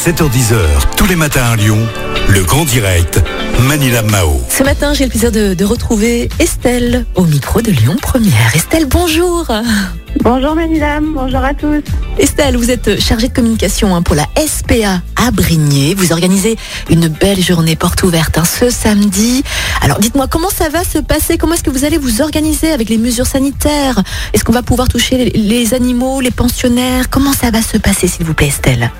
7h10h, tous les matins à Lyon, le grand direct, Manila Mao. Ce matin, j'ai le plaisir de, de retrouver Estelle au micro de Lyon Première. Estelle, bonjour. Bonjour Manidam, bonjour à tous. Estelle, vous êtes chargée de communication hein, pour la SPA à Brigné. Vous organisez une belle journée porte ouverte hein, ce samedi. Alors dites-moi, comment ça va se passer? Comment est-ce que vous allez vous organiser avec les mesures sanitaires? Est-ce qu'on va pouvoir toucher les, les animaux, les pensionnaires? Comment ça va se passer, s'il vous plaît, Estelle?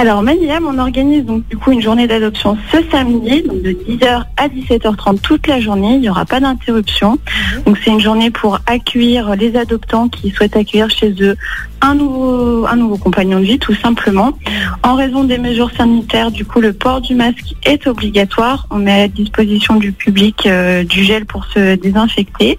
Alors Manidam, on organise donc du coup une journée d'adoption ce samedi, donc de 10h à 17h30 toute la journée. Il n'y aura pas d'interruption. Donc c'est une journée pour accueillir les adoptants qui souhaitent accueillir chez eux un nouveau, un nouveau compagnon de vie, tout simplement. En raison des mesures sanitaires, du coup, le port du masque est obligatoire. On met à disposition du public euh, du gel pour se désinfecter.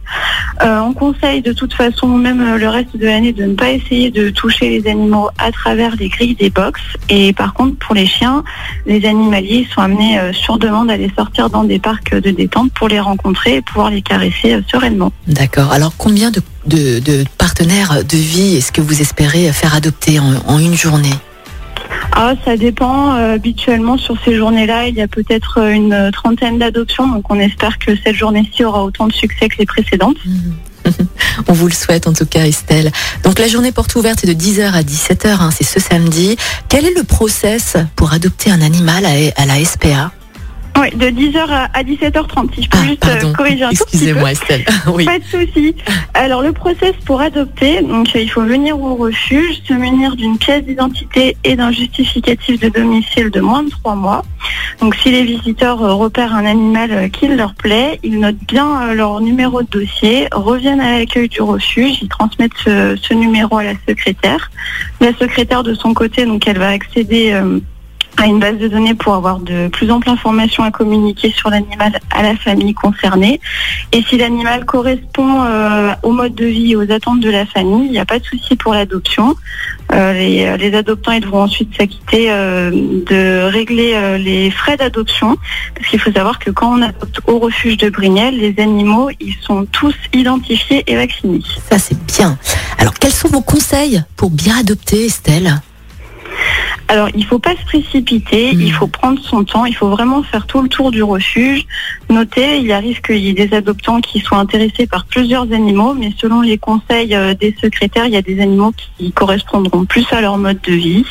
Euh, on conseille de toute façon, même le reste de l'année, de ne pas essayer de toucher les animaux à travers les grilles des box. Et par contre, pour les chiens, les animaliers sont amenés euh, sur demande à les sortir dans des parcs de détente pour les rencontrer et pouvoir les caresser euh, sereinement. D'accord. Alors combien de, de- de partenaires de vie est-ce que vous espérez faire adopter en, en une journée? Ah, ça dépend. Euh, habituellement, sur ces journées-là, il y a peut-être une trentaine d'adoptions. Donc, on espère que cette journée-ci aura autant de succès que les précédentes. On vous le souhaite en tout cas, Estelle. Donc la journée porte ouverte est de 10h à 17h, hein, c'est ce samedi. Quel est le process pour adopter un animal à, à la SPA Oui, de 10h à à 17h30. Si je peux Ah, juste euh, pardon. corriger un tout petit peu. Excusez-moi, Estelle. oui. Pas de souci. Alors le process pour adopter, donc euh, il faut venir au refuge, se munir d'une pièce d'identité et d'un justificatif de domicile de moins de trois mois. Donc si les visiteurs euh, repèrent un animal qui leur plaît, ils notent bien leur numéro de dossier, reviennent à l'accueil du refuge, ils transmettent ce, ce numéro à la secrétaire. La secrétaire de son côté, donc elle va accéder euh, à une base de données pour avoir de plus amples informations à communiquer sur l'animal à la famille concernée. Et si l'animal correspond euh, au mode de vie et aux attentes de la famille, il n'y a pas de souci pour l'adoption. Euh, les, les adoptants devront ensuite s'acquitter euh, de régler euh, les frais d'adoption. Parce qu'il faut savoir que quand on adopte au refuge de Brignel, les animaux, ils sont tous identifiés et vaccinés. Ça c'est bien. Alors quels sont vos conseils pour bien adopter, Estelle? Alors, il faut pas se précipiter, il faut prendre son temps, il faut vraiment faire tout le tour du refuge. Notez, il arrive qu'il y ait des adoptants qui soient intéressés par plusieurs animaux, mais selon les conseils euh, des secrétaires, il y a des animaux qui correspondront plus à leur mode de vie.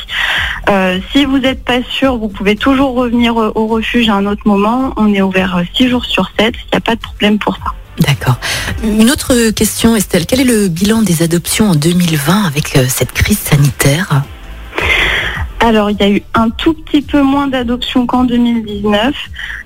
Euh, si vous n'êtes pas sûr, vous pouvez toujours revenir euh, au refuge à un autre moment. On est ouvert euh, 6 jours sur 7, il n'y a pas de problème pour ça. D'accord. Une autre question, Estelle. Quel est le bilan des adoptions en 2020 avec cette crise sanitaire? Alors, il y a eu un tout petit peu moins d'adoptions qu'en 2019,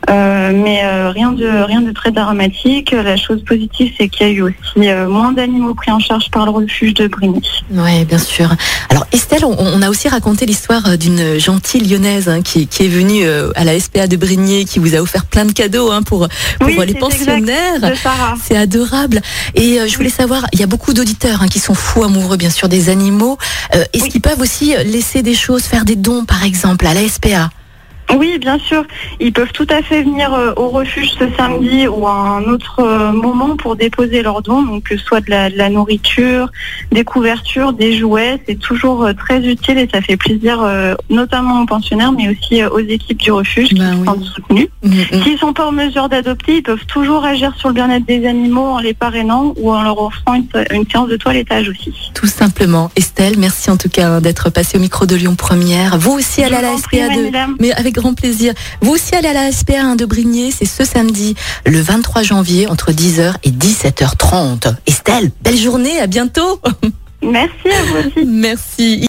euh, mais euh, rien de rien de très dramatique. La chose positive, c'est qu'il y a eu aussi euh, moins d'animaux pris en charge par le refuge de Brigny. Oui, bien sûr. Alors Estelle, on, on a aussi raconté l'histoire d'une gentille lyonnaise hein, qui, qui est venue à la SPA de Brigné, qui vous a offert plein de cadeaux hein, pour, pour Oui, les pensionnaires. C'est adorable. Et je voulais savoir, il y a beaucoup d'auditeurs hein, qui sont fous amoureux, bien sûr, des animaux. Est-ce Oui. qu'ils peuvent aussi laisser des choses, faire des dons, par exemple, à la SPA Oui, bien sûr. Ils peuvent tout à fait venir euh, au refuge ce samedi ou à un autre euh, moment pour déposer leurs dons, donc que ce soit de la, de la nourriture, des couvertures, des jouets. C'est toujours euh, très utile et ça fait plaisir, euh, notamment aux pensionnaires, mais aussi euh, aux équipes du refuge qui Ben se oui. sentent soutenues. S'ils sont pas en mesure d'adopter, ils peuvent toujours agir sur le bien-être des animaux en les parrainant ou en leur offrant une, une séance de toilettage aussi. Tout simplement. Estelle, merci en tout cas hein, d'être passée au micro de Lyon Première. Vous aussi allez à la. Mais avec grand plaisir. Vous aussi allez à la SPA de Brigné, c'est ce samedi, le 23 janvier, entre 10h et 17h30. Estelle, belle journée, à bientôt. Merci à vous aussi. Merci.